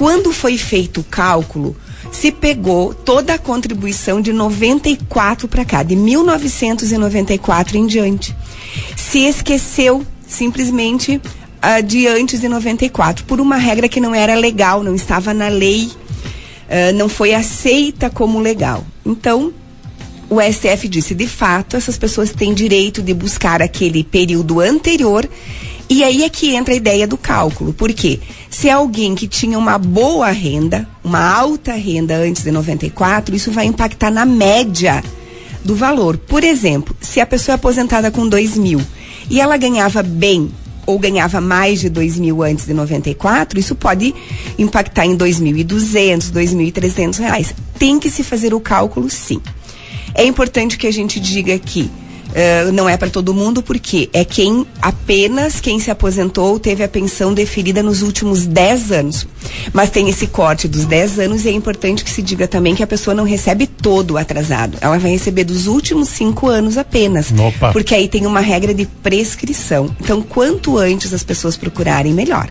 Quando foi feito o cálculo, se pegou toda a contribuição de 94 para cá, de 1994 em diante. Se esqueceu simplesmente uh, de antes de 94, por uma regra que não era legal, não estava na lei, uh, não foi aceita como legal. Então, o STF disse, de fato, essas pessoas têm direito de buscar aquele período anterior e aí é que entra a ideia do cálculo. Por quê? Se é alguém que tinha uma boa renda, uma alta renda antes de 94, isso vai impactar na média do valor. Por exemplo, se a pessoa é aposentada com 2 mil e ela ganhava bem ou ganhava mais de 2 mil antes de 94, isso pode impactar em 2.200, 2.300 reais. Tem que se fazer o cálculo, sim. É importante que a gente diga que Uh, não é para todo mundo, porque é quem apenas quem se aposentou teve a pensão deferida nos últimos 10 anos. Mas tem esse corte dos 10 anos e é importante que se diga também que a pessoa não recebe todo atrasado. Ela vai receber dos últimos 5 anos apenas. Opa. Porque aí tem uma regra de prescrição. Então, quanto antes as pessoas procurarem, melhor.